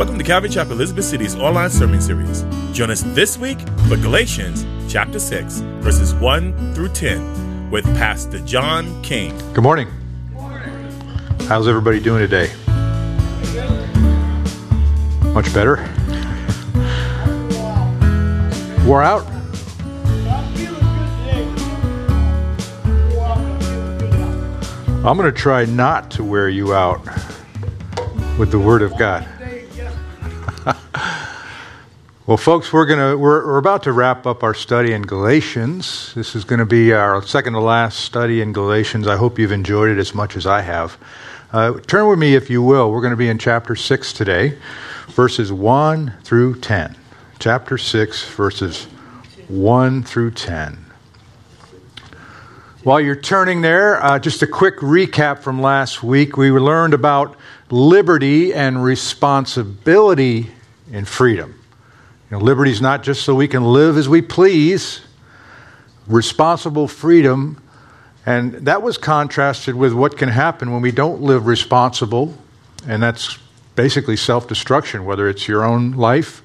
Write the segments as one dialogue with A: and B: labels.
A: Welcome to Calvary Chapel Elizabeth City's online sermon series. Join us this week for Galatians chapter 6, verses 1 through 10 with Pastor John King.
B: Good morning. Good morning. How's everybody doing today? Much better? Wore out? I'm going to try not to wear you out with the Word of God. Well, folks, we're going to we're, we're about to wrap up our study in Galatians. This is going to be our second to last study in Galatians. I hope you've enjoyed it as much as I have. Uh, turn with me, if you will. We're going to be in chapter six today, verses one through ten. Chapter six, verses one through ten. While you're turning there, uh, just a quick recap from last week. We learned about liberty and responsibility in freedom. You know, liberty is not just so we can live as we please, responsible freedom, and that was contrasted with what can happen when we don't live responsible, and that's basically self destruction, whether it's your own life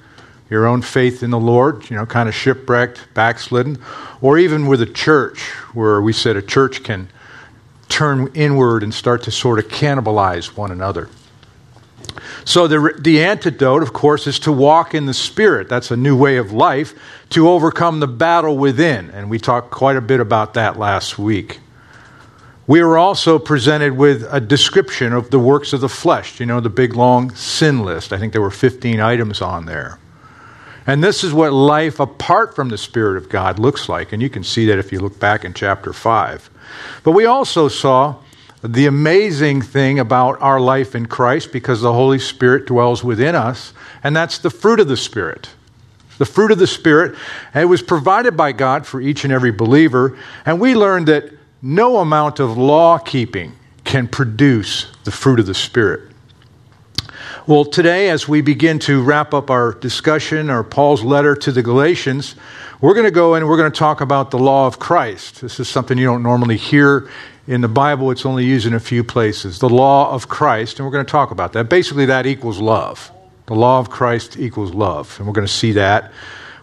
B: your own faith in the Lord, you know, kind of shipwrecked, backslidden, or even with a church where we said a church can turn inward and start to sort of cannibalize one another. So, the, the antidote, of course, is to walk in the Spirit. That's a new way of life to overcome the battle within. And we talked quite a bit about that last week. We were also presented with a description of the works of the flesh, you know, the big long sin list. I think there were 15 items on there. And this is what life apart from the Spirit of God looks like. And you can see that if you look back in chapter 5. But we also saw the amazing thing about our life in Christ because the Holy Spirit dwells within us, and that's the fruit of the Spirit. The fruit of the Spirit. And it was provided by God for each and every believer. And we learned that no amount of law keeping can produce the fruit of the Spirit. Well, today, as we begin to wrap up our discussion or Paul's letter to the Galatians, we're going to go and we're going to talk about the law of Christ. This is something you don't normally hear in the Bible, it's only used in a few places. The law of Christ, and we're going to talk about that. Basically, that equals love. The law of Christ equals love, and we're going to see that.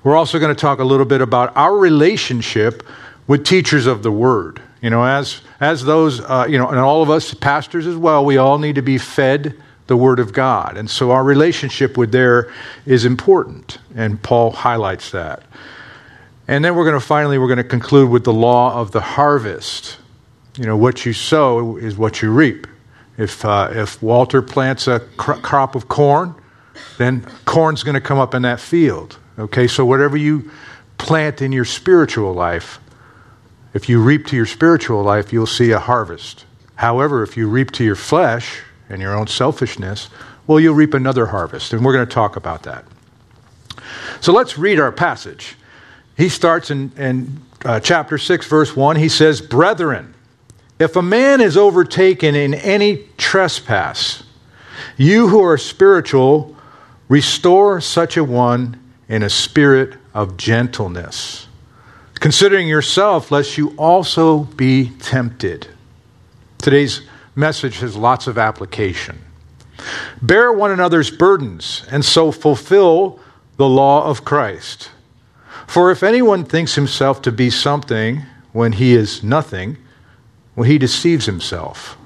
B: We're also going to talk a little bit about our relationship with teachers of the word. You know, as as those, uh, you know, and all of us pastors as well, we all need to be fed the Word of God. And so our relationship with there is important, and Paul highlights that. And then we're going to finally we're going to conclude with the law of the harvest. You know, what you sow is what you reap. If uh, if Walter plants a cr- crop of corn, then corn's going to come up in that field. Okay, so whatever you plant in your spiritual life, if you reap to your spiritual life, you'll see a harvest. However, if you reap to your flesh, and your own selfishness, well, you'll reap another harvest. And we're going to talk about that. So let's read our passage. He starts in, in uh, chapter 6, verse 1. He says, Brethren, if a man is overtaken in any trespass, you who are spiritual, restore such a one in a spirit of gentleness, considering yourself, lest you also be tempted. Today's message has lots of application. Bear one another's burdens, and so fulfill the law of Christ. For if anyone thinks himself to be something when he is nothing, well, he deceives himself.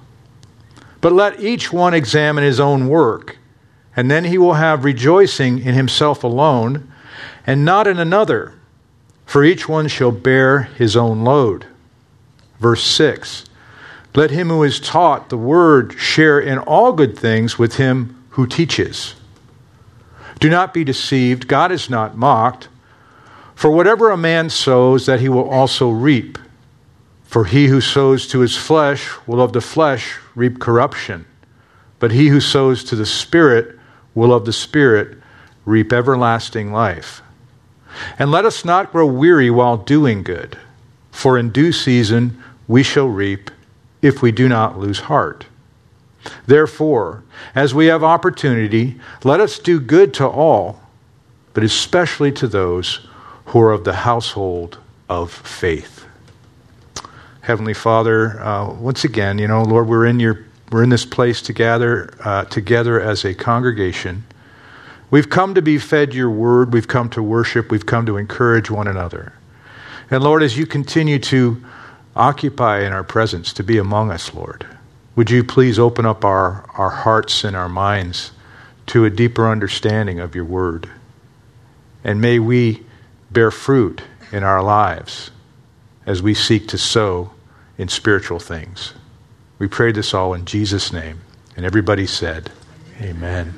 B: But let each one examine his own work, and then he will have rejoicing in himself alone, and not in another, for each one shall bear his own load. Verse 6 let him who is taught the word share in all good things with him who teaches. Do not be deceived, God is not mocked. For whatever a man sows, that he will also reap. For he who sows to his flesh will of the flesh reap corruption, but he who sows to the Spirit will of the Spirit reap everlasting life. And let us not grow weary while doing good, for in due season we shall reap if we do not lose heart. Therefore, as we have opportunity, let us do good to all, but especially to those who are of the household of faith. Heavenly Father, uh, once again, you know, Lord, we're in your we're in this place together uh, together as a congregation We've come to be fed your word. We've come to worship. We've come to encourage one another. And Lord, as you continue to occupy in our presence, to be among us, Lord, would you please open up our, our hearts and our minds to a deeper understanding of your word? And may we bear fruit in our lives as we seek to sow in spiritual things. We pray this all in Jesus' name. And everybody said, Amen.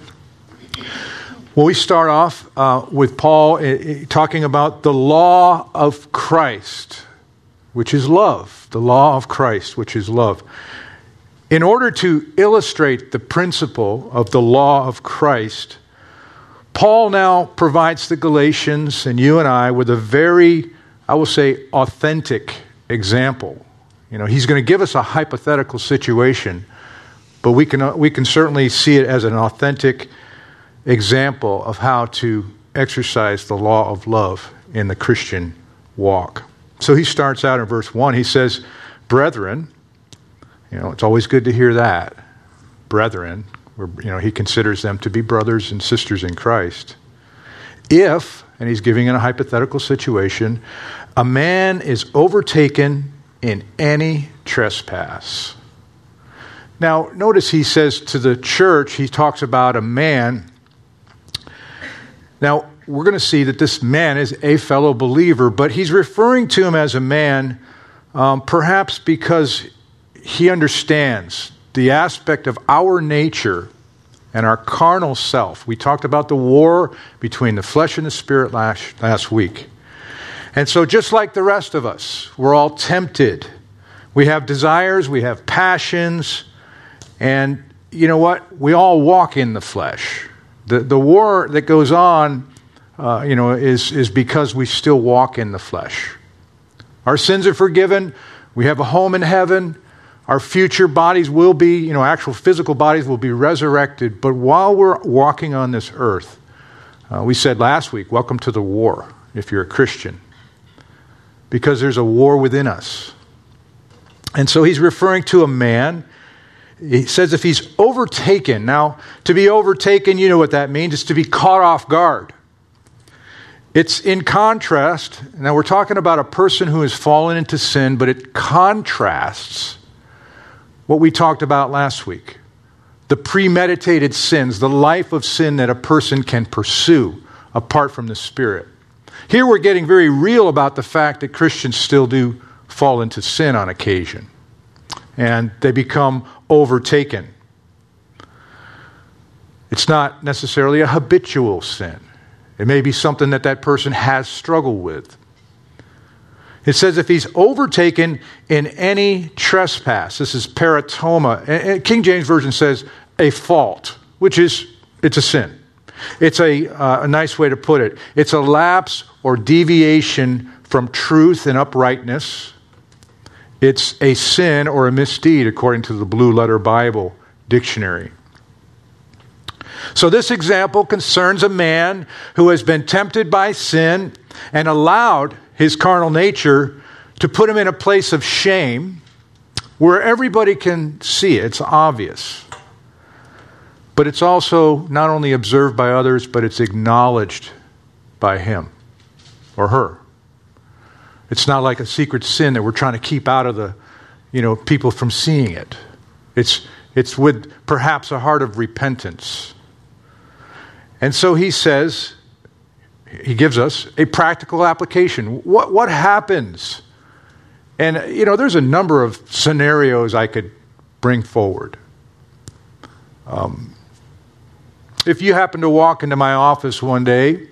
B: Well, we start off uh, with Paul uh, talking about the law of Christ, which is love. The law of Christ, which is love. In order to illustrate the principle of the law of Christ, Paul now provides the Galatians and you and I with a very, I will say, authentic example. You know, he's going to give us a hypothetical situation, but we can, uh, we can certainly see it as an authentic example of how to exercise the law of love in the Christian walk. So he starts out in verse 1. He says, Brethren, you know, it's always good to hear that. Brethren, where, you know, he considers them to be brothers and sisters in Christ. If, and he's giving in a hypothetical situation, a man is overtaken in any trespass. Now, notice he says to the church, he talks about a man. Now, we're going to see that this man is a fellow believer, but he's referring to him as a man um, perhaps because he understands the aspect of our nature and our carnal self. We talked about the war between the flesh and the spirit last, last week. And so, just like the rest of us, we're all tempted. We have desires, we have passions, and you know what? We all walk in the flesh. The, the war that goes on, uh, you know, is, is because we still walk in the flesh. Our sins are forgiven. We have a home in heaven. Our future bodies will be, you know, actual physical bodies will be resurrected. But while we're walking on this earth, uh, we said last week, welcome to the war if you're a Christian. Because there's a war within us. And so he's referring to a man. He says if he's overtaken, now to be overtaken, you know what that means, it's to be caught off guard. It's in contrast, now we're talking about a person who has fallen into sin, but it contrasts what we talked about last week the premeditated sins, the life of sin that a person can pursue apart from the Spirit. Here we're getting very real about the fact that Christians still do fall into sin on occasion, and they become overtaken. It's not necessarily a habitual sin. It may be something that that person has struggled with. It says if he's overtaken in any trespass, this is paratoma. King James Version says a fault, which is, it's a sin. It's a, uh, a nice way to put it. It's a lapse or deviation from truth and uprightness. It's a sin or a misdeed, according to the Blue Letter Bible Dictionary. So, this example concerns a man who has been tempted by sin and allowed his carnal nature to put him in a place of shame where everybody can see it. It's obvious. But it's also not only observed by others, but it's acknowledged by him or her. It's not like a secret sin that we're trying to keep out of the, you know, people from seeing it. It's, it's with perhaps a heart of repentance. And so he says, he gives us a practical application. What, what happens? And, you know, there's a number of scenarios I could bring forward. Um, if you happen to walk into my office one day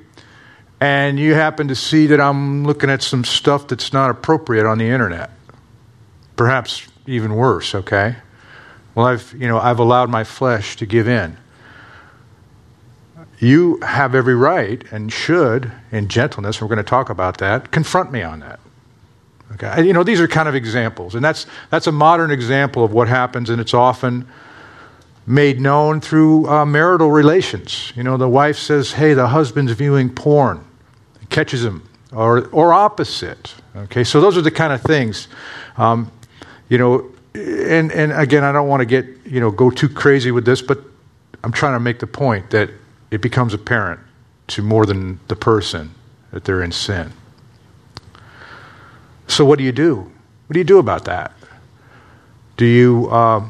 B: and you happen to see that I'm looking at some stuff that's not appropriate on the internet, perhaps even worse, okay? Well, I've, you know, I've allowed my flesh to give in you have every right and should, in gentleness, we're going to talk about that, confront me on that. Okay? And, you know, these are kind of examples, and that's, that's a modern example of what happens, and it's often made known through uh, marital relations. You know, the wife says, hey, the husband's viewing porn, catches them, or, or opposite. Okay, so those are the kind of things. Um, you know, and, and again, I don't want to get, you know, go too crazy with this, but I'm trying to make the point that it becomes apparent to more than the person that they're in sin. So, what do you do? What do you do about that? Do you uh,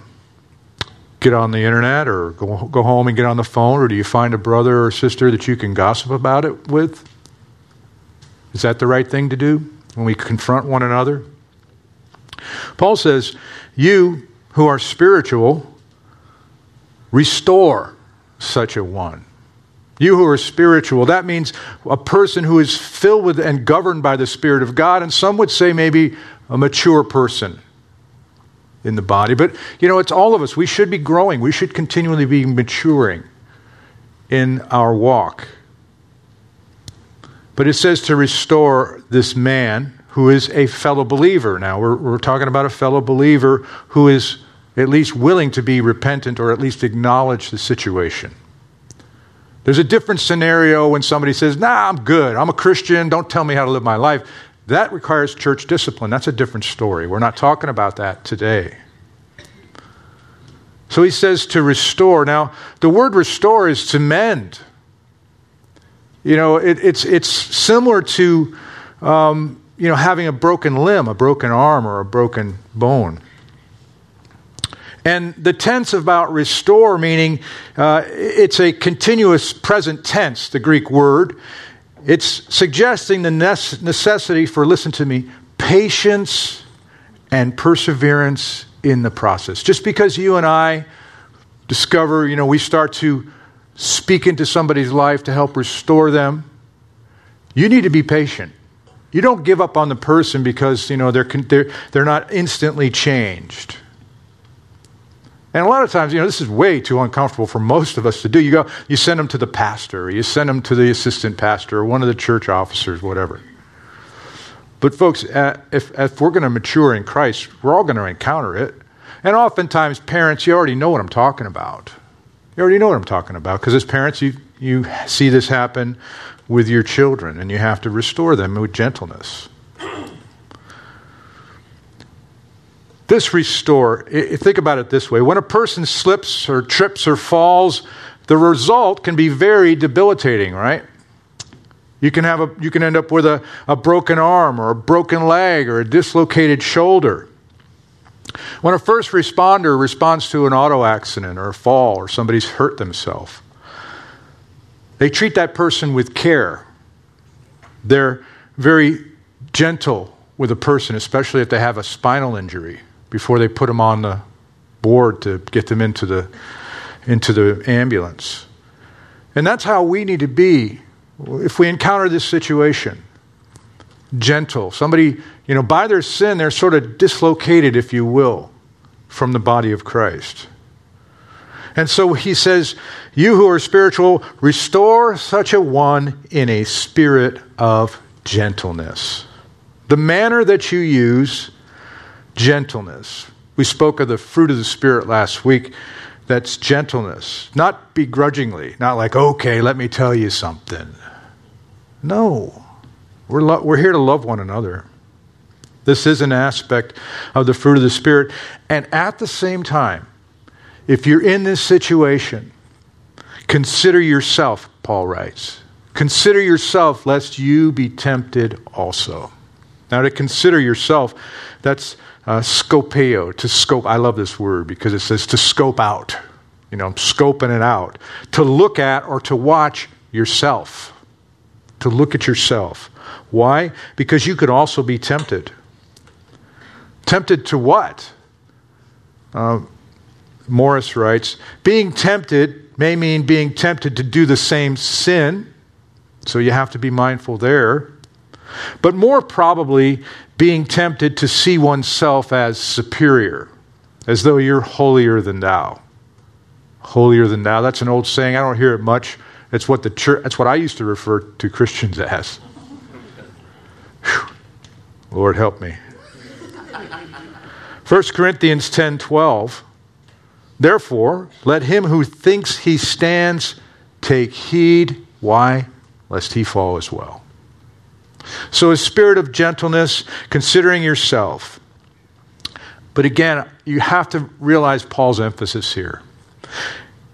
B: get on the internet or go, go home and get on the phone, or do you find a brother or sister that you can gossip about it with? Is that the right thing to do when we confront one another? Paul says, You who are spiritual, restore such a one. You who are spiritual, that means a person who is filled with and governed by the Spirit of God, and some would say maybe a mature person in the body. But, you know, it's all of us. We should be growing, we should continually be maturing in our walk. But it says to restore this man who is a fellow believer. Now, we're, we're talking about a fellow believer who is at least willing to be repentant or at least acknowledge the situation. There's a different scenario when somebody says, Nah, I'm good. I'm a Christian. Don't tell me how to live my life. That requires church discipline. That's a different story. We're not talking about that today. So he says to restore. Now, the word restore is to mend. You know, it, it's, it's similar to, um, you know, having a broken limb, a broken arm, or a broken bone. And the tense about restore, meaning uh, it's a continuous present tense, the Greek word. It's suggesting the necessity for, listen to me, patience and perseverance in the process. Just because you and I discover, you know, we start to speak into somebody's life to help restore them, you need to be patient. You don't give up on the person because, you know, they're, they're, they're not instantly changed. And a lot of times, you know, this is way too uncomfortable for most of us to do. You go, you send them to the pastor, or you send them to the assistant pastor, or one of the church officers, whatever. But, folks, uh, if, if we're going to mature in Christ, we're all going to encounter it. And oftentimes, parents, you already know what I'm talking about. You already know what I'm talking about because as parents, you, you see this happen with your children, and you have to restore them with gentleness. This restore, think about it this way when a person slips or trips or falls, the result can be very debilitating, right? You can, have a, you can end up with a, a broken arm or a broken leg or a dislocated shoulder. When a first responder responds to an auto accident or a fall or somebody's hurt themselves, they treat that person with care. They're very gentle with a person, especially if they have a spinal injury before they put them on the board to get them into the, into the ambulance. And that's how we need to be if we encounter this situation. Gentle. Somebody, you know, by their sin, they're sort of dislocated, if you will, from the body of Christ. And so he says, You who are spiritual, restore such a one in a spirit of gentleness. The manner that you use gentleness. We spoke of the fruit of the Spirit last week. That's gentleness, not begrudgingly, not like, okay, let me tell you something. No, we're, lo- we're here to love one another. This is an aspect of the fruit of the Spirit. And at the same time, if you're in this situation, consider yourself, Paul writes. Consider yourself, lest you be tempted also. Now, to consider yourself, that's uh, scopeo, to scope. I love this word because it says to scope out. You know, scoping it out. To look at or to watch yourself. To look at yourself. Why? Because you could also be tempted. Tempted to what? Uh, Morris writes Being tempted may mean being tempted to do the same sin, so you have to be mindful there. But more probably, being tempted to see oneself as superior, as though you're holier than thou. Holier than thou. That's an old saying. I don't hear it much. It's what the church. That's what I used to refer to Christians as. Whew. Lord help me. 1 Corinthians 10:12 Therefore let him who thinks he stands take heed why lest he fall as well. So, a spirit of gentleness, considering yourself. But again, you have to realize Paul's emphasis here.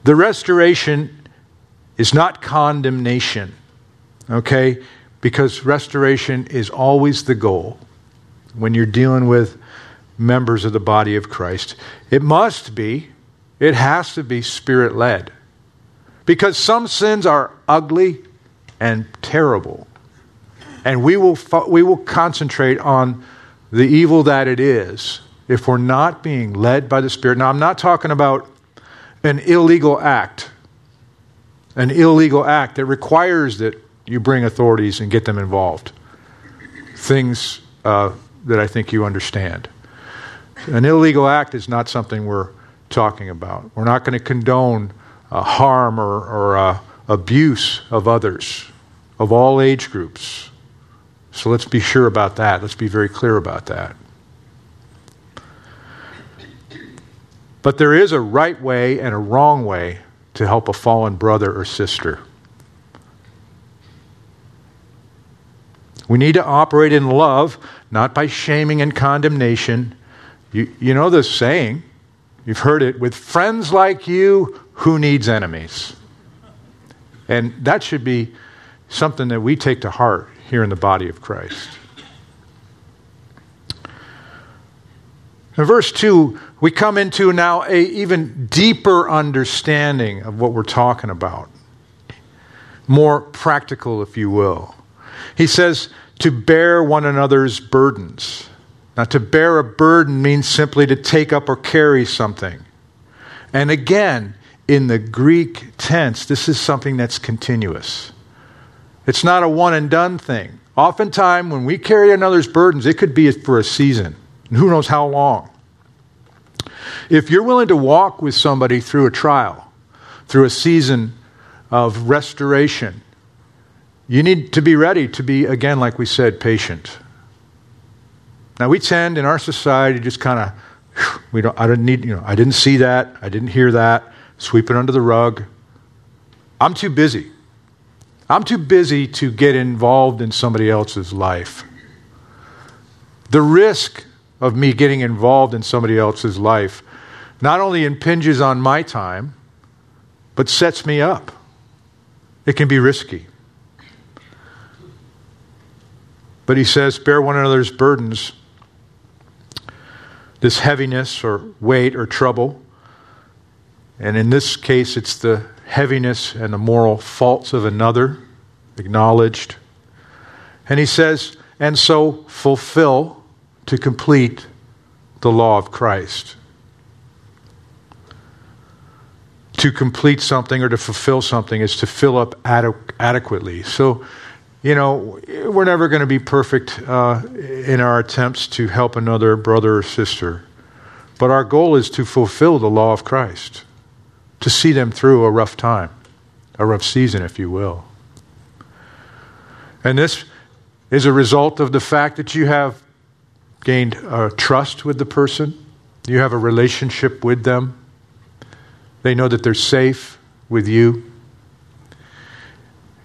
B: The restoration is not condemnation, okay? Because restoration is always the goal when you're dealing with members of the body of Christ. It must be, it has to be spirit led. Because some sins are ugly and terrible. And we will, we will concentrate on the evil that it is if we're not being led by the Spirit. Now, I'm not talking about an illegal act, an illegal act that requires that you bring authorities and get them involved. Things uh, that I think you understand. An illegal act is not something we're talking about. We're not going to condone uh, harm or, or uh, abuse of others, of all age groups. So let's be sure about that. Let's be very clear about that. But there is a right way and a wrong way to help a fallen brother or sister. We need to operate in love, not by shaming and condemnation. You, you know the saying, you've heard it with friends like you, who needs enemies? And that should be something that we take to heart here in the body of Christ. In verse 2, we come into now a even deeper understanding of what we're talking about. More practical, if you will. He says to bear one another's burdens. Now, to bear a burden means simply to take up or carry something. And again, in the Greek tense, this is something that's continuous. It's not a one and done thing. Oftentimes, when we carry another's burdens, it could be for a season, who knows how long. If you're willing to walk with somebody through a trial, through a season of restoration, you need to be ready to be, again, like we said, patient. Now, we tend in our society just kind of, we don't, I didn't need, you know, I didn't see that, I didn't hear that, sweep it under the rug. I'm too busy. I'm too busy to get involved in somebody else's life. The risk of me getting involved in somebody else's life not only impinges on my time, but sets me up. It can be risky. But he says, bear one another's burdens, this heaviness or weight or trouble. And in this case, it's the heaviness and the moral faults of another, acknowledged. And he says, and so fulfill to complete the law of Christ. To complete something or to fulfill something is to fill up adequately. So, you know, we're never going to be perfect uh, in our attempts to help another brother or sister. But our goal is to fulfill the law of Christ to see them through a rough time, a rough season, if you will. And this is a result of the fact that you have gained uh, trust with the person, you have a relationship with them, they know that they're safe with you,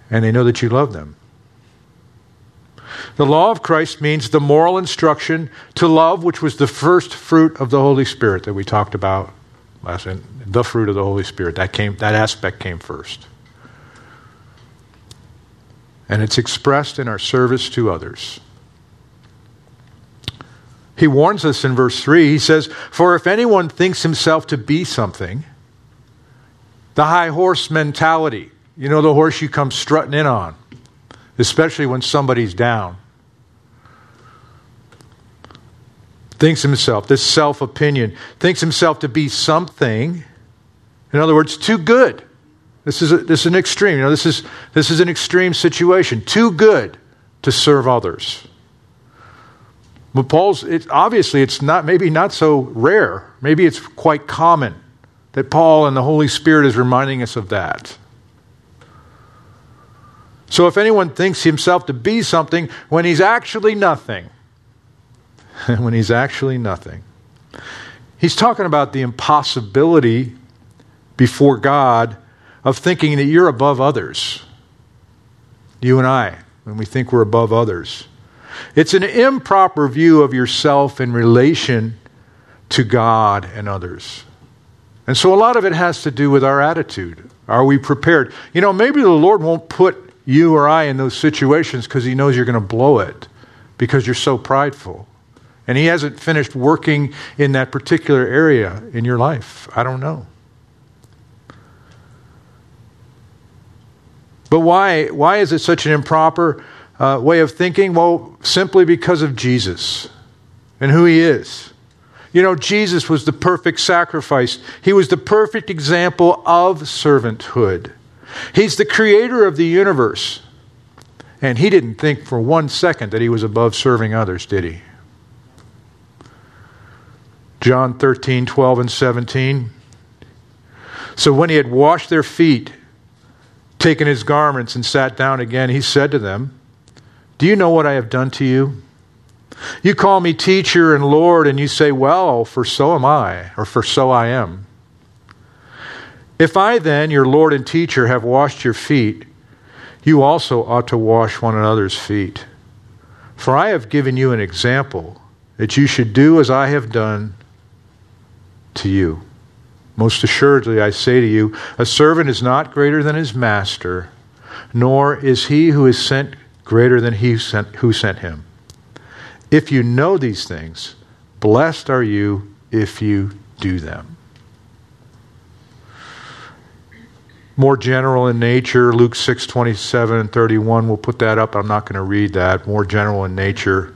B: and they know that you love them. The law of Christ means the moral instruction to love, which was the first fruit of the Holy Spirit that we talked about last the fruit of the Holy Spirit. That came that aspect came first. And it's expressed in our service to others. He warns us in verse 3. He says, For if anyone thinks himself to be something, the high horse mentality, you know, the horse you come strutting in on, especially when somebody's down. Thinks himself, this self opinion, thinks himself to be something, in other words, too good. This is, a, this is an extreme. You know, this is, this is an extreme situation. Too good to serve others. But Paul's, it, obviously, it's not, maybe not so rare. Maybe it's quite common that Paul and the Holy Spirit is reminding us of that. So if anyone thinks himself to be something when he's actually nothing, when he's actually nothing, he's talking about the impossibility before God of thinking that you're above others. You and I, when we think we're above others. It's an improper view of yourself in relation to God and others. And so a lot of it has to do with our attitude. Are we prepared? You know, maybe the Lord won't put you or I in those situations because He knows you're going to blow it because you're so prideful. And He hasn't finished working in that particular area in your life. I don't know. But why, why is it such an improper uh, way of thinking? Well, simply because of Jesus and who he is. You know, Jesus was the perfect sacrifice, he was the perfect example of servanthood. He's the creator of the universe. And he didn't think for one second that he was above serving others, did he? John 13, 12, and 17. So when he had washed their feet, taken his garments, and sat down again, he said to them, Do you know what I have done to you? You call me teacher and Lord, and you say, Well, for so am I, or for so I am. If I then, your Lord and teacher, have washed your feet, you also ought to wash one another's feet. For I have given you an example that you should do as I have done to you. Most assuredly, I say to you, a servant is not greater than his master, nor is he who is sent greater than he sent, who sent him. If you know these things, blessed are you if you do them. More general in nature, Luke 6 27 and 31, we'll put that up. I'm not going to read that. More general in nature.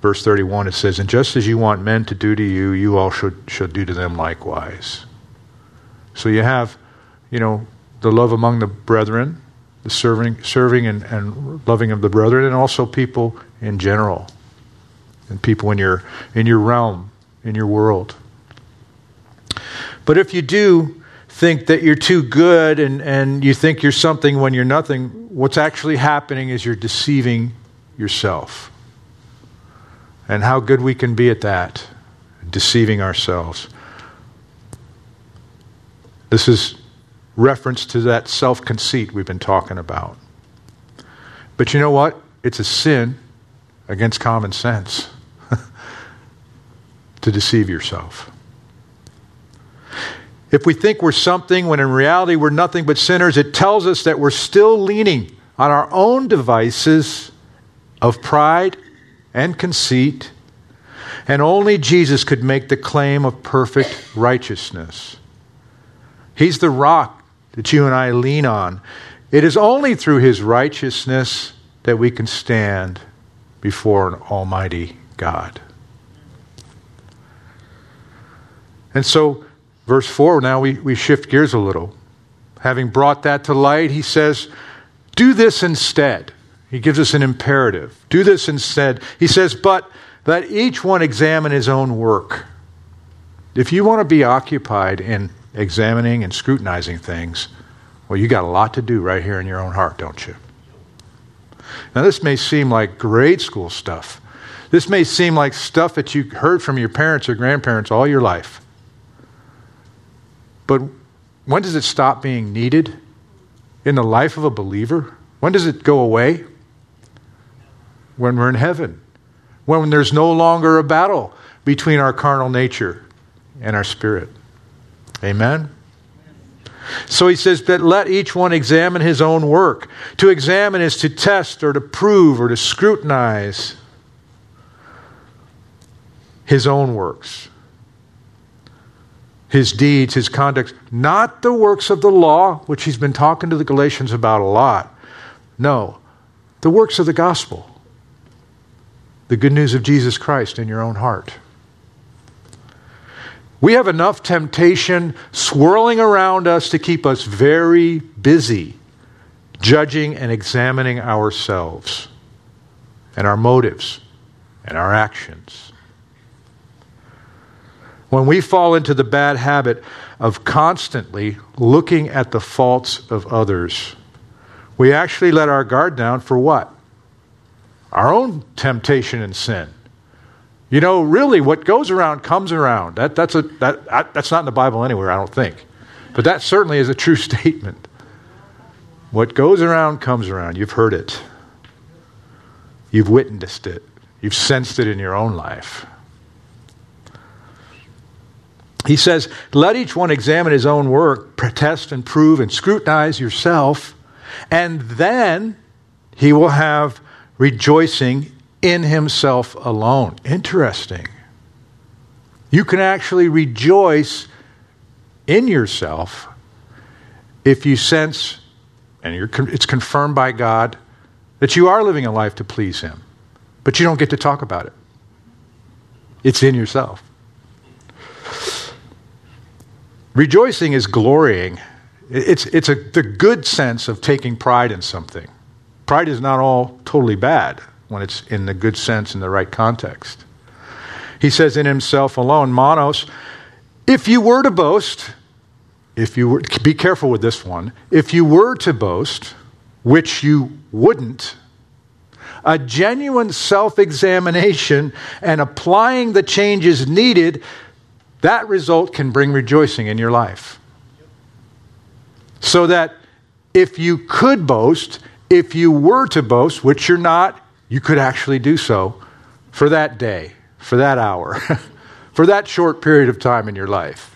B: Verse 31, it says, And just as you want men to do to you, you all should, should do to them likewise. So you have, you know, the love among the brethren, the serving, serving and, and loving of the brethren, and also people in general, and people in your, in your realm, in your world. But if you do think that you're too good and, and you think you're something when you're nothing, what's actually happening is you're deceiving yourself. And how good we can be at that, deceiving ourselves. This is reference to that self conceit we've been talking about. But you know what? It's a sin against common sense to deceive yourself. If we think we're something when in reality we're nothing but sinners, it tells us that we're still leaning on our own devices of pride and conceit, and only Jesus could make the claim of perfect righteousness. He's the rock that you and I lean on. It is only through his righteousness that we can stand before an almighty God. And so, verse 4, now we, we shift gears a little. Having brought that to light, he says, Do this instead. He gives us an imperative. Do this instead. He says, But let each one examine his own work. If you want to be occupied in examining and scrutinizing things, well, you got a lot to do right here in your own heart, don't you? Now, this may seem like grade school stuff. This may seem like stuff that you heard from your parents or grandparents all your life. But when does it stop being needed in the life of a believer? When does it go away? When we're in heaven. When there's no longer a battle between our carnal nature and our spirit. Amen? So he says that let each one examine his own work. To examine is to test or to prove or to scrutinize his own works, his deeds, his conduct, not the works of the law, which he's been talking to the Galatians about a lot. No, the works of the gospel, the good news of Jesus Christ in your own heart. We have enough temptation swirling around us to keep us very busy judging and examining ourselves and our motives and our actions. When we fall into the bad habit of constantly looking at the faults of others, we actually let our guard down for what? Our own temptation and sin. You know, really, what goes around comes around. That, that's, a, that, that's not in the Bible anywhere, I don't think. But that certainly is a true statement. What goes around comes around. You've heard it, you've witnessed it, you've sensed it in your own life. He says, Let each one examine his own work, test and prove and scrutinize yourself, and then he will have rejoicing in himself alone. Interesting. You can actually rejoice in yourself if you sense, and it's confirmed by God, that you are living a life to please Him, but you don't get to talk about it. It's in yourself. Rejoicing is glorying. It's, it's a, the good sense of taking pride in something. Pride is not all totally bad when it's in the good sense in the right context. He says in himself alone, monos, if you were to boast, if you were, be careful with this one, if you were to boast, which you wouldn't, a genuine self examination and applying the changes needed, that result can bring rejoicing in your life. So that if you could boast, if you were to boast, which you're not, you could actually do so for that day, for that hour, for that short period of time in your life.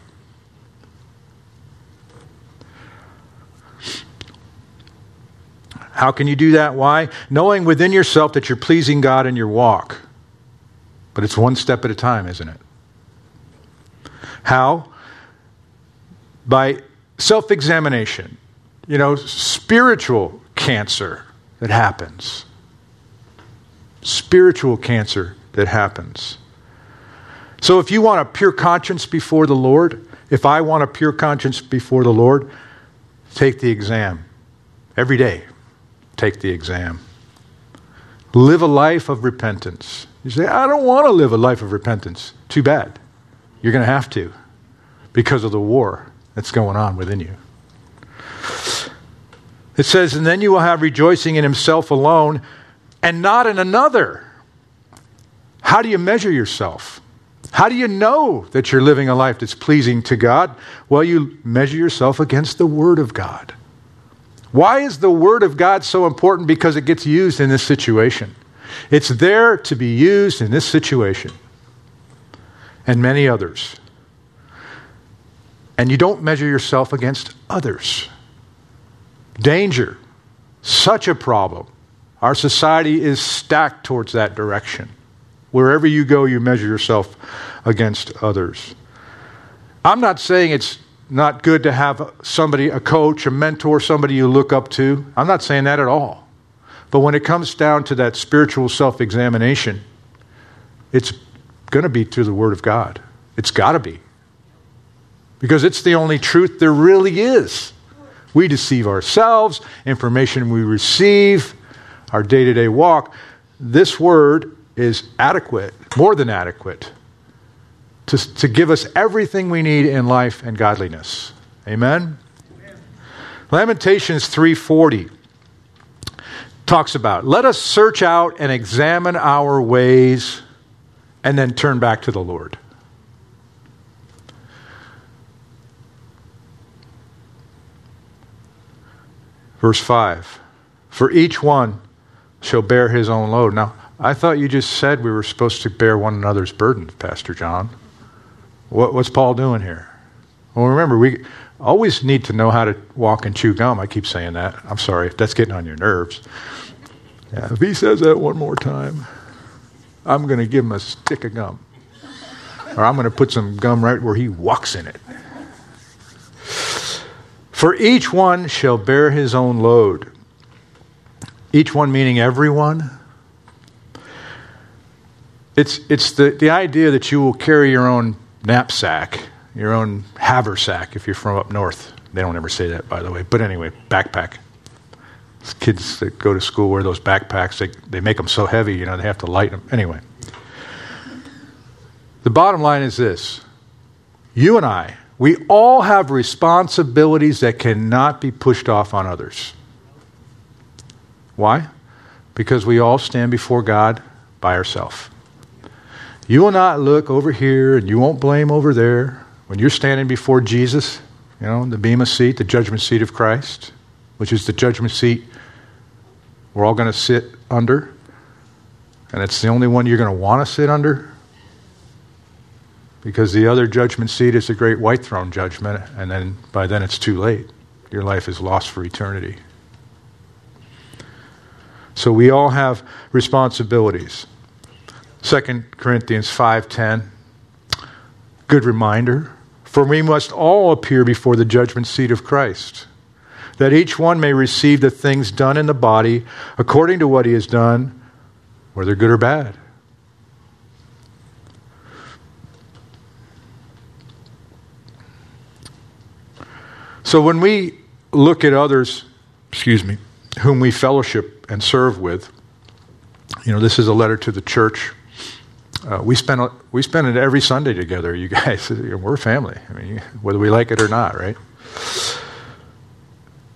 B: How can you do that? Why? Knowing within yourself that you're pleasing God in your walk. But it's one step at a time, isn't it? How? By self examination. You know, spiritual cancer that happens. Spiritual cancer that happens. So if you want a pure conscience before the Lord, if I want a pure conscience before the Lord, take the exam every day take the exam. Live a life of repentance. You say, I don't want to live a life of repentance. Too bad. You're going to have to because of the war that's going on within you. It says, And then you will have rejoicing in himself alone and not in another. How do you measure yourself? How do you know that you're living a life that's pleasing to God? Well, you measure yourself against the Word of God. Why is the Word of God so important? Because it gets used in this situation. It's there to be used in this situation and many others. And you don't measure yourself against others. Danger. Such a problem. Our society is stacked towards that direction. Wherever you go, you measure yourself against others. I'm not saying it's not good to have somebody, a coach, a mentor, somebody you look up to. I'm not saying that at all. But when it comes down to that spiritual self examination, it's going to be through the Word of God. It's got to be. Because it's the only truth there really is. We deceive ourselves, information we receive, our day to day walk. This Word is adequate, more than adequate to, to give us everything we need in life and godliness. Amen? Amen. Lamentations 3:40 talks about, "Let us search out and examine our ways and then turn back to the Lord." Verse 5 For each one shall bear his own load. Now, I thought you just said we were supposed to bear one another's burdens, Pastor John. What, what's Paul doing here? Well, remember, we always need to know how to walk and chew gum. I keep saying that. I'm sorry if that's getting on your nerves. Yeah, if he says that one more time, I'm going to give him a stick of gum. Or I'm going to put some gum right where he walks in it. For each one shall bear his own load. Each one meaning everyone. It's, it's the, the idea that you will carry your own knapsack, your own haversack if you're from up north. They don't ever say that, by the way. But anyway, backpack. Kids that go to school wear those backpacks. They, they make them so heavy, you know, they have to lighten them. Anyway. The bottom line is this you and I, we all have responsibilities that cannot be pushed off on others. Why? Because we all stand before God by ourselves. You will not look over here and you won't blame over there. When you're standing before Jesus, you know, the Bema seat, the judgment seat of Christ, which is the judgment seat we're all going to sit under, and it's the only one you're going to want to sit under. Because the other judgment seat is the great white throne judgment, and then by then it's too late. Your life is lost for eternity. So we all have responsibilities. 2 Corinthians 5:10 Good reminder, for we must all appear before the judgment seat of Christ, that each one may receive the things done in the body according to what he has done, whether good or bad. So when we look at others, excuse me, whom we fellowship and serve with, you know, this is a letter to the church. Uh, we spend we spend it every Sunday together. You guys, we're family. I mean, whether we like it or not, right?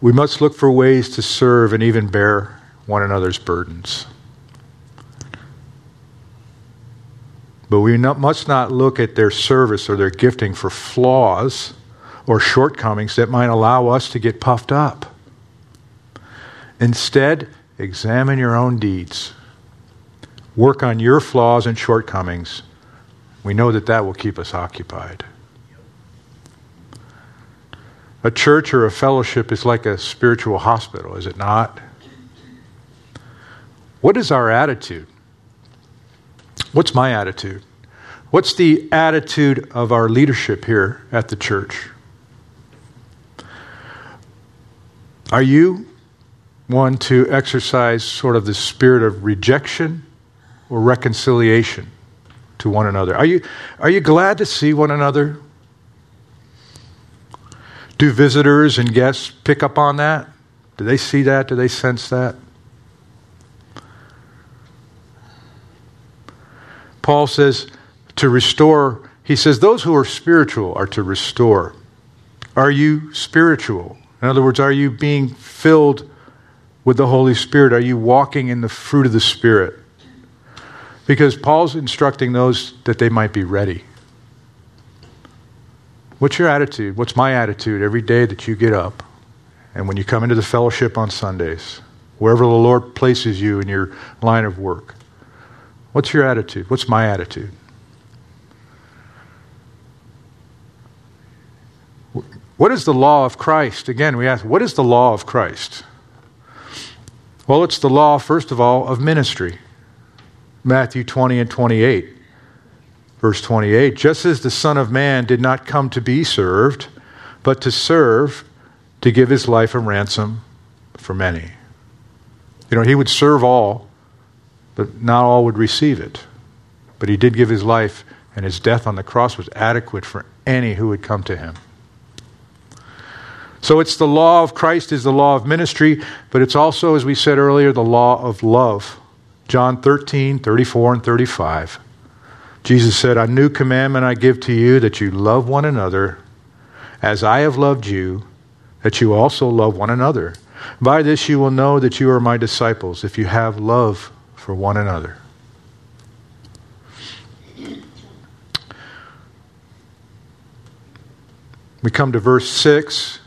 B: We must look for ways to serve and even bear one another's burdens. But we not, must not look at their service or their gifting for flaws or shortcomings that might allow us to get puffed up. Instead, examine your own deeds. Work on your flaws and shortcomings. We know that that will keep us occupied. A church or a fellowship is like a spiritual hospital, is it not? What is our attitude? What's my attitude? What's the attitude of our leadership here at the church? Are you one to exercise sort of the spirit of rejection or reconciliation to one another? Are you, are you glad to see one another? Do visitors and guests pick up on that? Do they see that? Do they sense that? Paul says to restore, he says, those who are spiritual are to restore. Are you spiritual? In other words, are you being filled with the Holy Spirit? Are you walking in the fruit of the Spirit? Because Paul's instructing those that they might be ready. What's your attitude? What's my attitude every day that you get up and when you come into the fellowship on Sundays, wherever the Lord places you in your line of work? What's your attitude? What's my attitude? What is the law of Christ? Again, we ask, what is the law of Christ? Well, it's the law, first of all, of ministry. Matthew 20 and 28. Verse 28 Just as the Son of Man did not come to be served, but to serve, to give his life a ransom for many. You know, he would serve all, but not all would receive it. But he did give his life, and his death on the cross was adequate for any who would come to him. So it's the law of Christ is the law of ministry, but it's also, as we said earlier, the law of love. John 13, 34, and 35. Jesus said, A new commandment I give to you that you love one another as I have loved you, that you also love one another. By this you will know that you are my disciples, if you have love for one another. We come to verse 6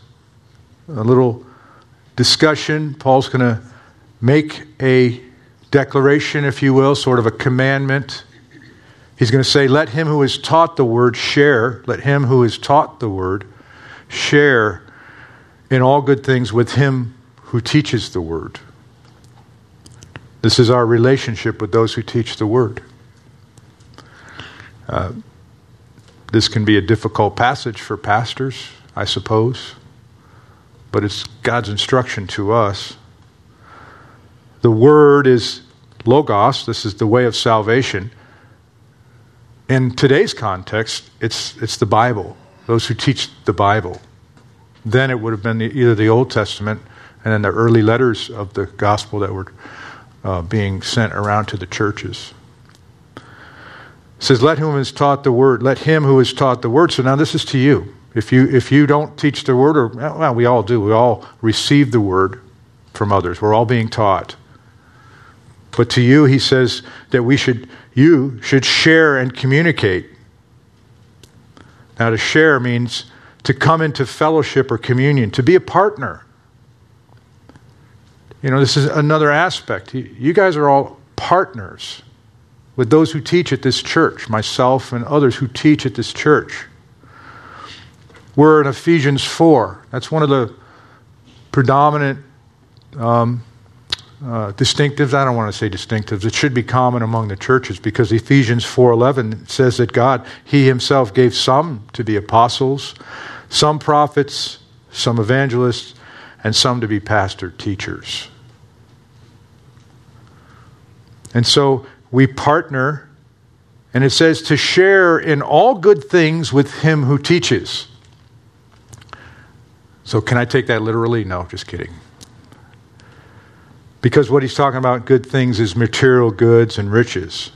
B: a little discussion. Paul's going to make a declaration, if you will, sort of a commandment. He's going to say, Let him who is taught the word share, let him who is taught the word share in all good things with him who teaches the word. This is our relationship with those who teach the word. Uh, this can be a difficult passage for pastors, I suppose but it's God's instruction to us. The Word is Logos, this is the way of salvation. In today's context, it's, it's the Bible, those who teach the Bible. Then it would have been the, either the Old Testament and then the early letters of the gospel that were uh, being sent around to the churches. It says, Let whom is taught the word, let him who is taught the word. So now this is to you. If you, if you don't teach the word, or well, we all do, we all receive the word from others. We're all being taught. But to you, he says that we should, you should share and communicate. Now, to share means to come into fellowship or communion, to be a partner. You know, this is another aspect. You guys are all partners with those who teach at this church, myself and others who teach at this church. We're in Ephesians 4. That's one of the predominant um, uh, distinctives. I don't want to say distinctives. It should be common among the churches because Ephesians 4:11 says that God, He Himself, gave some to be apostles, some prophets, some evangelists, and some to be pastor teachers. And so we partner, and it says to share in all good things with him who teaches. So, can I take that literally? No, just kidding. Because what he's talking about, good things, is material goods and riches.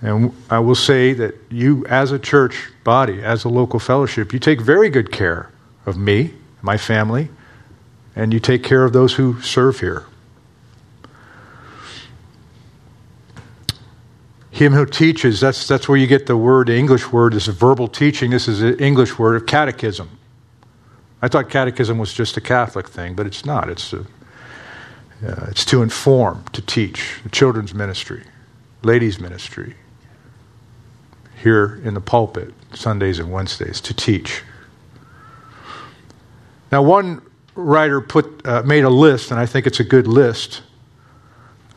B: And I will say that you, as a church body, as a local fellowship, you take very good care of me, my family, and you take care of those who serve here. Him who teaches, that's, that's where you get the word, the English word is a verbal teaching. This is an English word of catechism. I thought catechism was just a Catholic thing, but it's not. It's, a, uh, it's to inform, to teach. Children's ministry, ladies' ministry, here in the pulpit, Sundays and Wednesdays, to teach. Now, one writer put, uh, made a list, and I think it's a good list.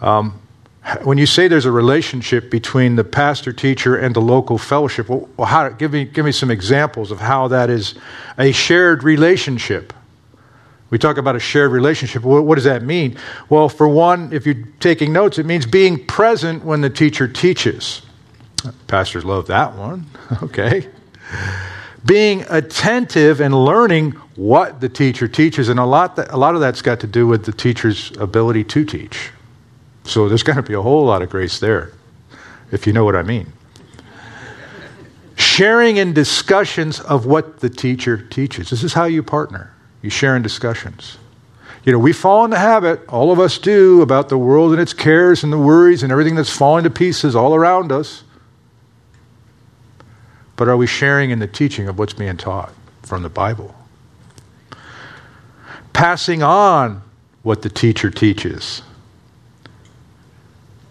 B: Um, when you say there's a relationship between the pastor teacher and the local fellowship, well, how, give, me, give me some examples of how that is a shared relationship. We talk about a shared relationship. What, what does that mean? Well, for one, if you're taking notes, it means being present when the teacher teaches. Pastors love that one. okay. Being attentive and learning what the teacher teaches, and a lot, that, a lot of that's got to do with the teacher's ability to teach. So there's going to be a whole lot of grace there, if you know what I mean. Sharing in discussions of what the teacher teaches. This is how you partner. You share in discussions. You know, we fall in the habit, all of us do, about the world and its cares and the worries and everything that's falling to pieces all around us. But are we sharing in the teaching of what's being taught from the Bible? Passing on what the teacher teaches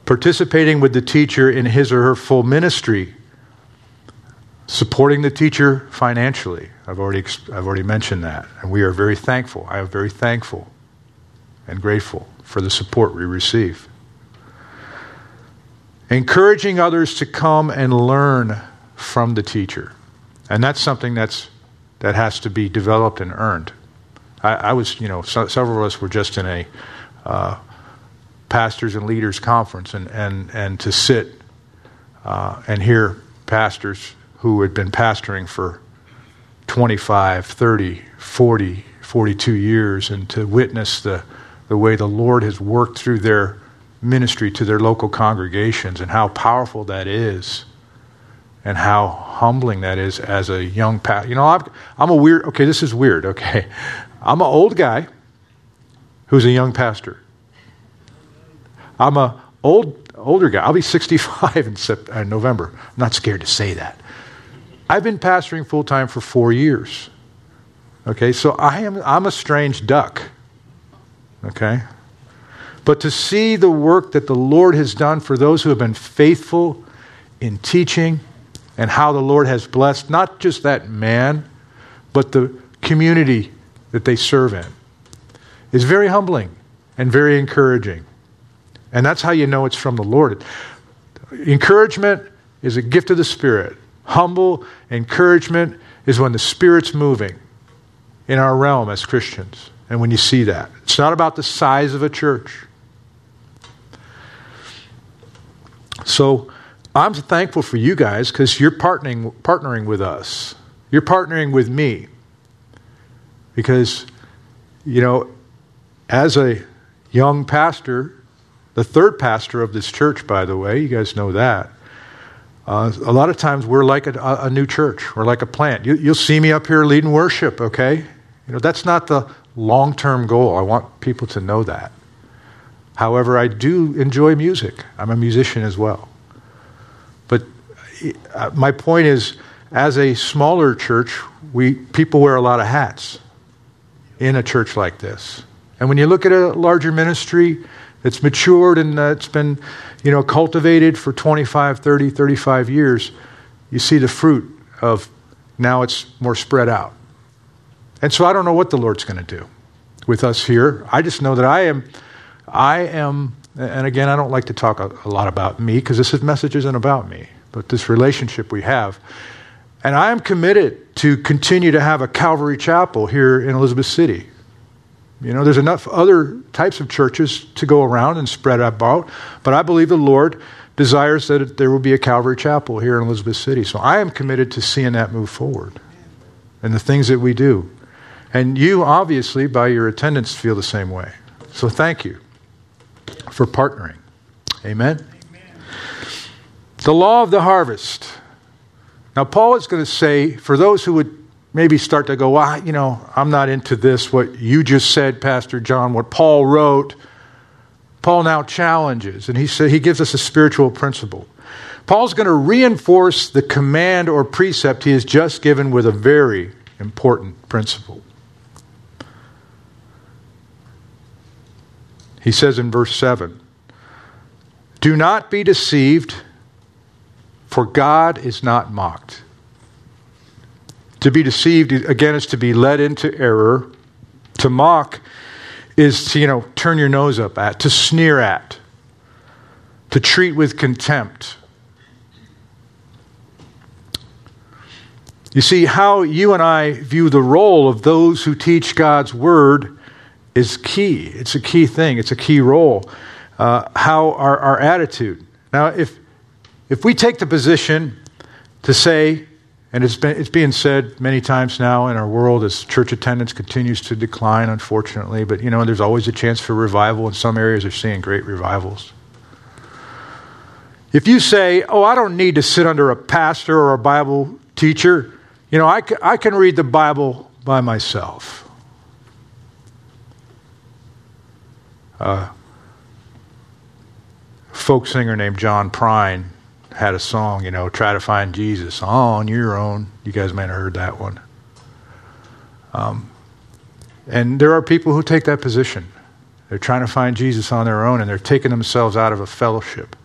B: participating with the teacher in his or her full ministry, supporting the teacher financially. I've already, I've already mentioned that, and we are very thankful. I am very thankful and grateful for the support we receive. Encouraging others to come and learn from the teacher. And that's something that's, that has to be developed and earned. I, I was, you know, so, several of us were just in a uh, pastors and leaders conference and, and, and to sit uh, and hear pastors who had been pastoring for 25, 30, 40, 42 years and to witness the, the way the Lord has worked through their ministry to their local congregations and how powerful that is and how humbling that is as a young pastor. You know, I'm, I'm a weird, okay, this is weird, okay. I'm an old guy who's a young pastor. I'm a old older guy. I'll be 65 in, in uh, November. I'm not scared to say that. I've been pastoring full time for four years. Okay, so I am I'm a strange duck. Okay? But to see the work that the Lord has done for those who have been faithful in teaching and how the Lord has blessed not just that man, but the community that they serve in is very humbling and very encouraging. And that's how you know it's from the Lord. Encouragement is a gift of the Spirit. Humble encouragement is when the Spirit's moving in our realm as Christians. And when you see that, it's not about the size of a church. So I'm thankful for you guys because you're partnering, partnering with us. You're partnering with me. Because, you know, as a young pastor, the third pastor of this church, by the way, you guys know that. Uh, a lot of times we're like a, a, new church. We're like a plant. You, will see me up here leading worship, okay? You know, that's not the long term goal. I want people to know that. However, I do enjoy music. I'm a musician as well. But uh, my point is, as a smaller church, we, people wear a lot of hats in a church like this. And when you look at a larger ministry, it's matured and uh, it's been, you know, cultivated for 25, 30, 35 years, you see the fruit of now it's more spread out. And so I don't know what the Lord's going to do with us here. I just know that I am, I am, and again, I don't like to talk a, a lot about me because this message isn't about me, but this relationship we have. And I am committed to continue to have a Calvary Chapel here in Elizabeth City. You know, there's enough other types of churches to go around and spread about, but I believe the Lord desires that there will be a Calvary Chapel here in Elizabeth City. So I am committed to seeing that move forward and the things that we do. And you, obviously, by your attendance, feel the same way. So thank you for partnering. Amen. Amen. The law of the harvest. Now, Paul is going to say, for those who would maybe start to go, well, you know, I'm not into this, what you just said, Pastor John, what Paul wrote, Paul now challenges, and he, said, he gives us a spiritual principle. Paul's going to reinforce the command or precept he has just given with a very important principle. He says in verse 7 Do not be deceived, for God is not mocked. To be deceived, again, is to be led into error. To mock is to, you know, turn your nose up at, to sneer at, to treat with contempt. You see, how you and I view the role of those who teach God's word is key. It's a key thing, it's a key role. Uh, how our, our attitude. Now, if, if we take the position to say, and it's, been, it's being said many times now in our world as church attendance continues to decline, unfortunately, but you know, there's always a chance for revival. In some areas, they're seeing great revivals. If you say, Oh, I don't need to sit under a pastor or a Bible teacher, you know, I, I can read the Bible by myself. Uh, a folk singer named John Prine had a song, you know, try to find Jesus on your own. You guys may have heard that one. Um, and there are people who take that position. They're trying to find Jesus on their own, and they're taking themselves out of a fellowship.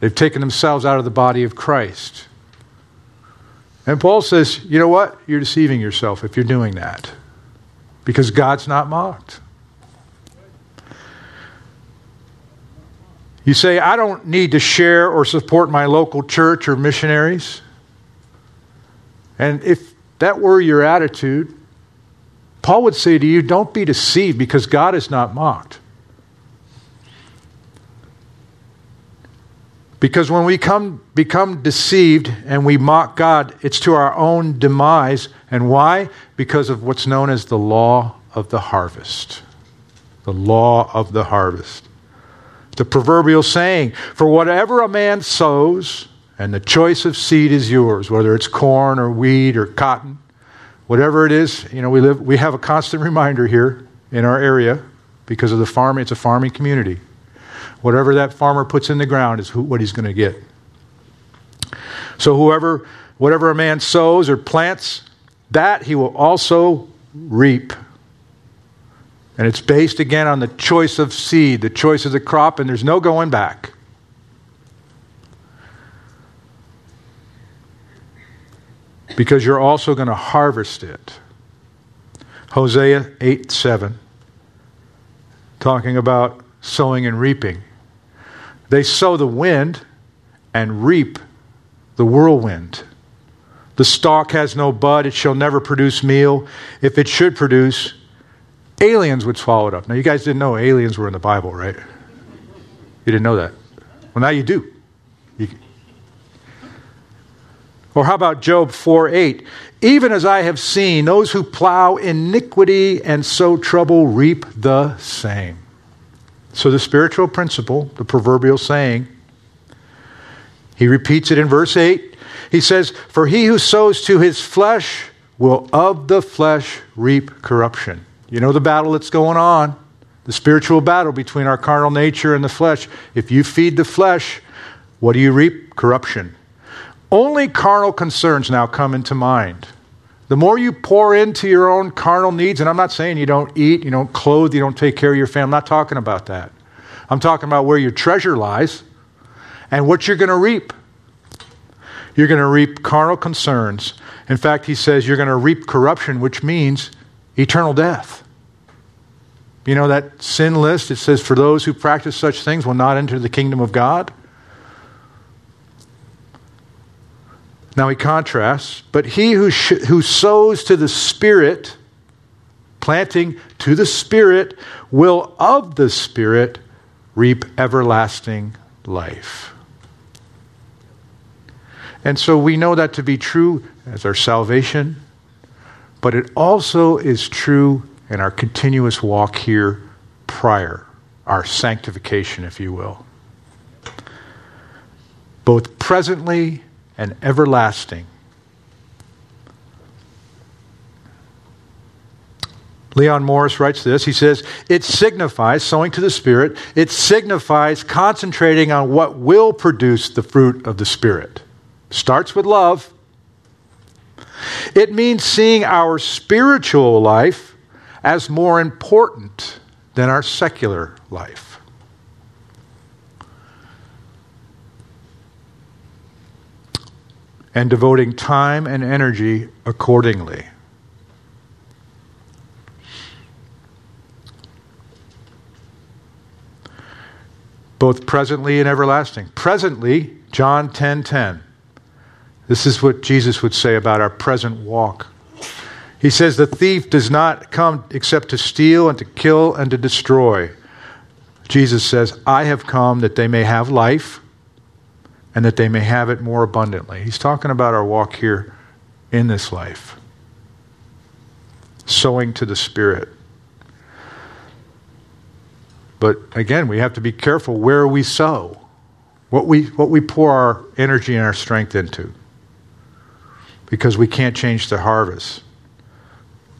B: They've taken themselves out of the body of Christ. And Paul says, you know what? You're deceiving yourself if you're doing that. Because God's not mocked. You say, I don't need to share or support my local church or missionaries. And if that were your attitude, Paul would say to you, don't be deceived because God is not mocked. Because when we come, become deceived and we mock God, it's to our own demise. And why? Because of what's known as the law of the harvest. The law of the harvest. The proverbial saying, for whatever a man sows, and the choice of seed is yours, whether it's corn or wheat or cotton, whatever it is, you know, we live we have a constant reminder here in our area because of the farming, it's a farming community. Whatever that farmer puts in the ground is who, what he's going to get. So whoever whatever a man sows or plants, that he will also reap. And it's based again on the choice of seed, the choice of the crop, and there's no going back. Because you're also going to harvest it. Hosea 8 7, talking about sowing and reaping. They sow the wind and reap the whirlwind. The stalk has no bud, it shall never produce meal. If it should produce, aliens would swallow it up. Now, you guys didn't know aliens were in the Bible, right? You didn't know that. Well, now you do. You... Or how about Job 4 8? Even as I have seen, those who plow iniquity and sow trouble reap the same. So, the spiritual principle, the proverbial saying, he repeats it in verse 8. He says, For he who sows to his flesh will of the flesh reap corruption. You know the battle that's going on, the spiritual battle between our carnal nature and the flesh. If you feed the flesh, what do you reap? Corruption. Only carnal concerns now come into mind. The more you pour into your own carnal needs, and I'm not saying you don't eat, you don't clothe, you don't take care of your family, I'm not talking about that. I'm talking about where your treasure lies and what you're going to reap. You're going to reap carnal concerns. In fact, he says you're going to reap corruption, which means eternal death. You know that sin list? It says, For those who practice such things will not enter the kingdom of God. Now he contrasts, but he who, sh- who sows to the Spirit, planting to the Spirit, will of the Spirit reap everlasting life. And so we know that to be true as our salvation, but it also is true in our continuous walk here prior, our sanctification, if you will. Both presently and everlasting. Leon Morris writes this. He says, It signifies, sowing to the Spirit, it signifies concentrating on what will produce the fruit of the Spirit. Starts with love. It means seeing our spiritual life as more important than our secular life. And devoting time and energy accordingly. Both presently and everlasting. Presently, John 10:10. 10, 10. This is what Jesus would say about our present walk. He says, The thief does not come except to steal and to kill and to destroy. Jesus says, I have come that they may have life and that they may have it more abundantly. He's talking about our walk here in this life, sowing to the Spirit. But again, we have to be careful where we sow, what we, what we pour our energy and our strength into because we can't change the harvest.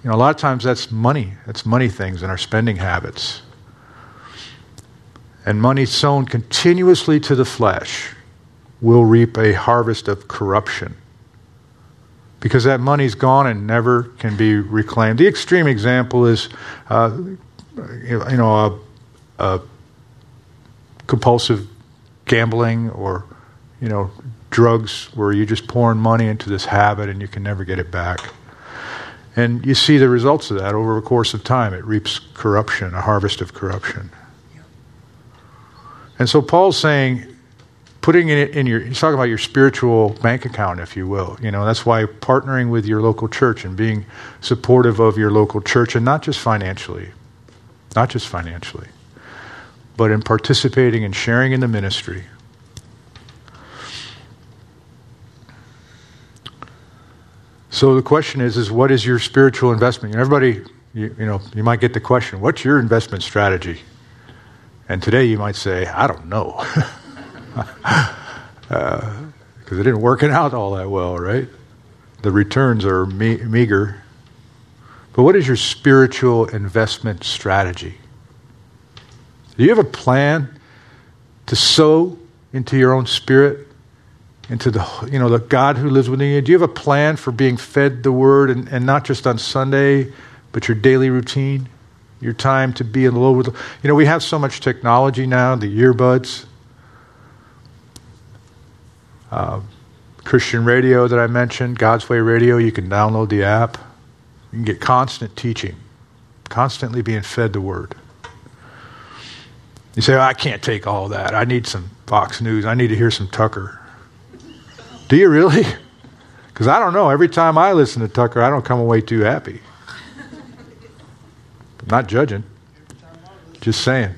B: You know, a lot of times that's money. That's money things and our spending habits. And money sown continuously to the flesh will reap a harvest of corruption. Because that money's gone and never can be reclaimed. The extreme example is, uh, you know, a, a compulsive gambling or, you know, drugs where you're just pouring money into this habit and you can never get it back. And you see the results of that over a course of time. It reaps corruption, a harvest of corruption. And so Paul's saying, putting it in your, he's talking about your spiritual bank account, if you will. You know, that's why partnering with your local church and being supportive of your local church, and not just financially, not just financially, but in participating and sharing in the ministry So the question is, is what is your spiritual investment? Everybody, you, you, know, you might get the question, what's your investment strategy? And today you might say, I don't know. Because uh, it didn't work out all that well, right? The returns are me- meager. But what is your spiritual investment strategy? Do you have a plan to sow into your own spirit? Into the you know the God who lives within you? Do you have a plan for being fed the Word and, and not just on Sunday, but your daily routine, your time to be in the Lord? You know, we have so much technology now, the earbuds, uh, Christian radio that I mentioned, God's Way Radio. You can download the app. You can get constant teaching, constantly being fed the Word. You say, oh, I can't take all that. I need some Fox News. I need to hear some Tucker. Do you really? Because I don't know. Every time I listen to Tucker, I don't come away too happy. not judging, just saying.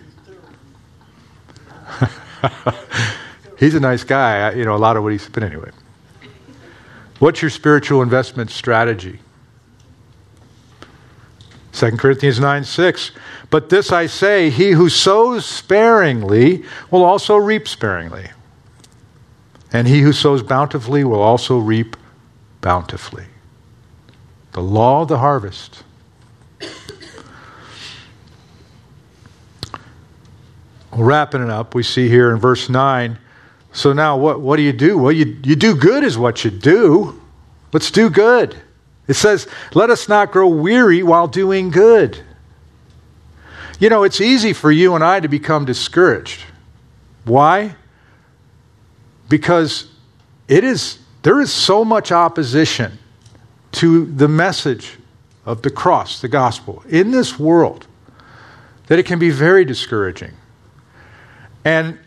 B: he's a nice guy. I, you know, a lot of what he's. But anyway, what's your spiritual investment strategy? 2 Corinthians 9 6. But this I say, he who sows sparingly will also reap sparingly. And he who sows bountifully will also reap bountifully. The law of the harvest. Wrapping it up, we see here in verse 9. So now what, what do you do? Well, you, you do good, is what you do. Let's do good. It says, Let us not grow weary while doing good. You know, it's easy for you and I to become discouraged. Why? Because it is there is so much opposition to the message of the cross, the gospel, in this world that it can be very discouraging. And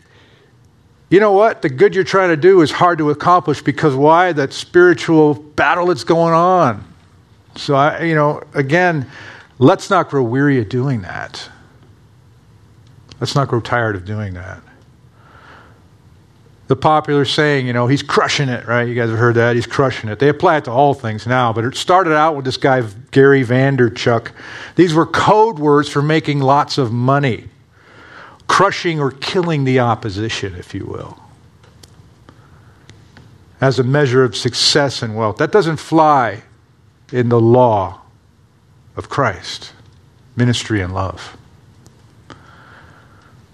B: you know what? The good you're trying to do is hard to accomplish because why? That spiritual battle that's going on. So, I, you know, again, let's not grow weary of doing that. Let's not grow tired of doing that the popular saying, you know, he's crushing it, right? You guys have heard that. He's crushing it. They apply it to all things now, but it started out with this guy, Gary Vaynerchuk. These were code words for making lots of money, crushing or killing the opposition, if you will, as a measure of success and wealth. That doesn't fly in the law of Christ, ministry and love.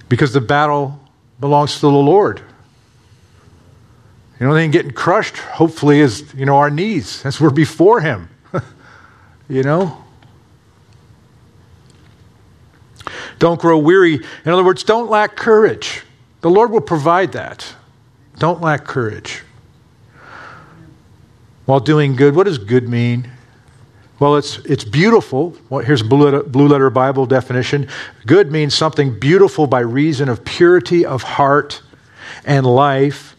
B: Because the battle belongs to the Lord. The only thing getting crushed, hopefully, is you know our knees. As we're before Him. you know. Don't grow weary. In other words, don't lack courage. The Lord will provide that. Don't lack courage. While doing good, what does good mean? Well, it's, it's beautiful. Well, here's a blue letter, blue letter Bible definition. Good means something beautiful by reason of purity of heart and life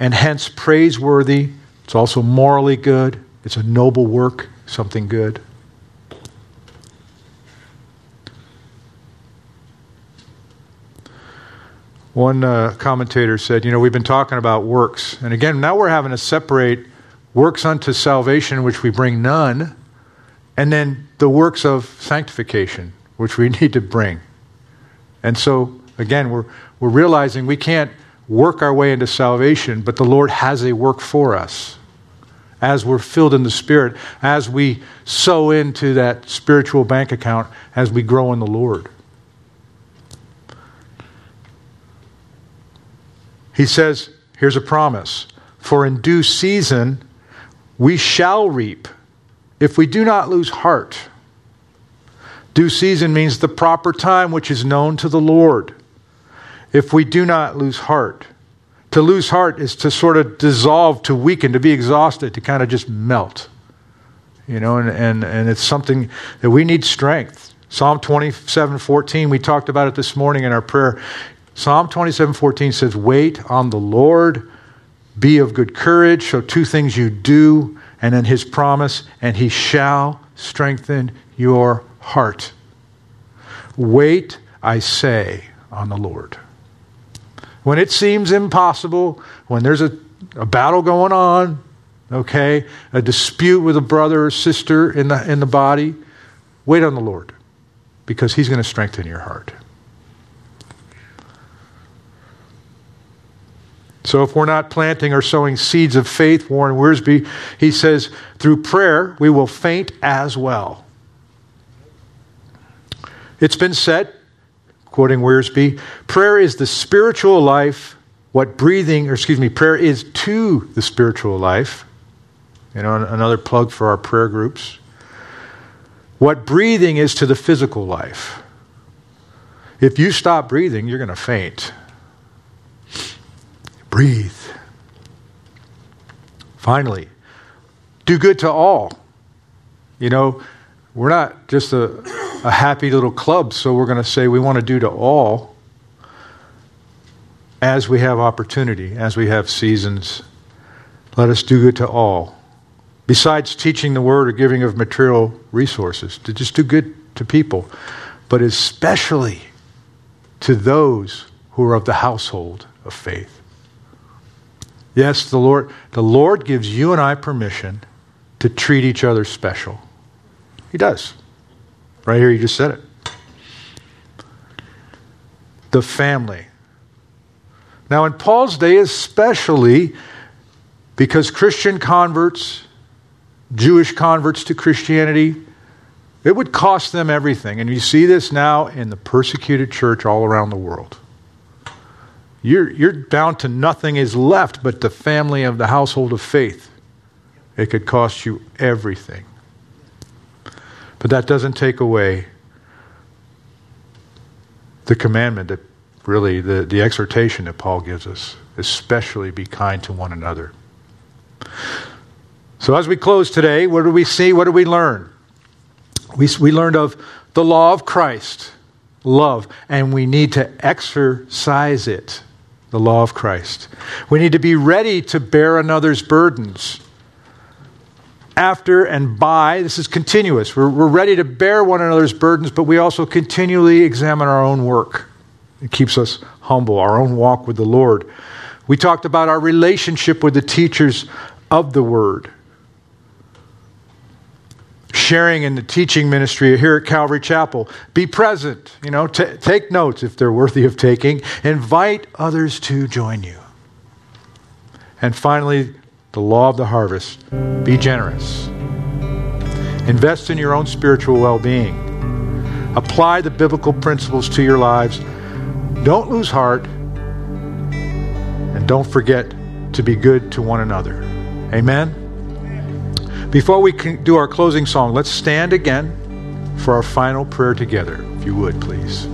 B: and hence praiseworthy. It's also morally good. It's a noble work, something good. One uh, commentator said, You know, we've been talking about works. And again, now we're having to separate works unto salvation, which we bring none, and then the works of sanctification, which we need to bring. And so, again, we're, we're realizing we can't work our way into salvation, but the Lord has a work for us. As we're filled in the Spirit, as we sow into that spiritual bank account, as we grow in the Lord. He says, here's a promise For in due season we shall reap if we do not lose heart. Due season means the proper time which is known to the Lord if we do not lose heart. To lose heart is to sort of dissolve, to weaken, to be exhausted, to kind of just melt. You know, and, and, and it's something that we need strength. Psalm 27 14, we talked about it this morning in our prayer. Psalm 27 14 says, Wait on the Lord, be of good courage. So, two things you do, and then his promise, and he shall strengthen your heart. Wait, I say, on the Lord when it seems impossible, when there's a, a battle going on, okay, a dispute with a brother or sister in the, in the body, wait on the Lord because He's going to strengthen your heart. So, if we're not planting or sowing seeds of faith, Warren Wiersbe, he says, through prayer, we will faint as well. It's been said quoting Wiersbe, prayer is the spiritual life, what breathing, or excuse me, prayer is to the spiritual life. You know, another plug for our prayer groups. What breathing is to the physical life. If you stop breathing, you're going to faint. Breathe. Finally, do good to all. You know, we're not just a, a happy little club, so we're going to say we want to do to all as we have opportunity, as we have seasons. Let us do good to all. Besides teaching the word or giving of material resources, to just do good to people, but especially to those who are of the household of faith. Yes, the Lord, the Lord gives you and I permission to treat each other special. He does. Right here, you just said it. The family. Now, in Paul's day, especially because Christian converts, Jewish converts to Christianity, it would cost them everything. And you see this now in the persecuted church all around the world. You're, you're down to nothing is left but the family of the household of faith. It could cost you everything. But that doesn't take away the commandment that really the, the exhortation that Paul gives us, especially be kind to one another. So, as we close today, what do we see? What do we learn? We, we learned of the law of Christ, love, and we need to exercise it, the law of Christ. We need to be ready to bear another's burdens. After and by, this is continuous. We're, we're ready to bear one another's burdens, but we also continually examine our own work. It keeps us humble, our own walk with the Lord. We talked about our relationship with the teachers of the Word sharing in the teaching ministry here at Calvary Chapel. Be present, you know, t- take notes if they're worthy of taking. Invite others to join you. And finally, the law of the harvest be generous. Invest in your own spiritual well being. Apply the biblical principles to your lives. Don't lose heart. And don't forget to be good to one another. Amen. Before we do our closing song, let's stand again for our final prayer together, if you would, please.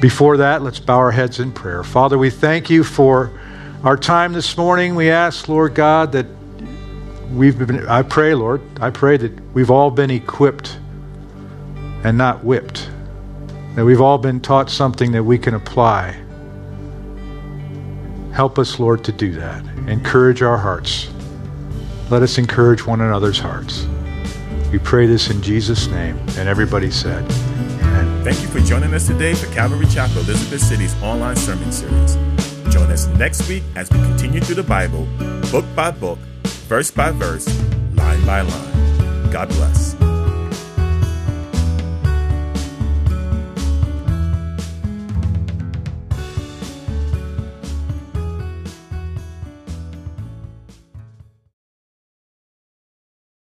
B: Before that, let's bow our heads in prayer. Father, we thank you for our time this morning. We ask, Lord God, that we've been, I pray, Lord, I pray that we've all been equipped and not whipped, that we've all been taught something that we can apply. Help us, Lord, to do that. Encourage our hearts. Let us encourage one another's hearts. We pray this in Jesus' name. And everybody said.
A: Thank you for joining us today for Calvary Chapel, Elizabeth City's online sermon series. Join us next week as we continue through the Bible, book by book, verse by verse, line by line. God bless.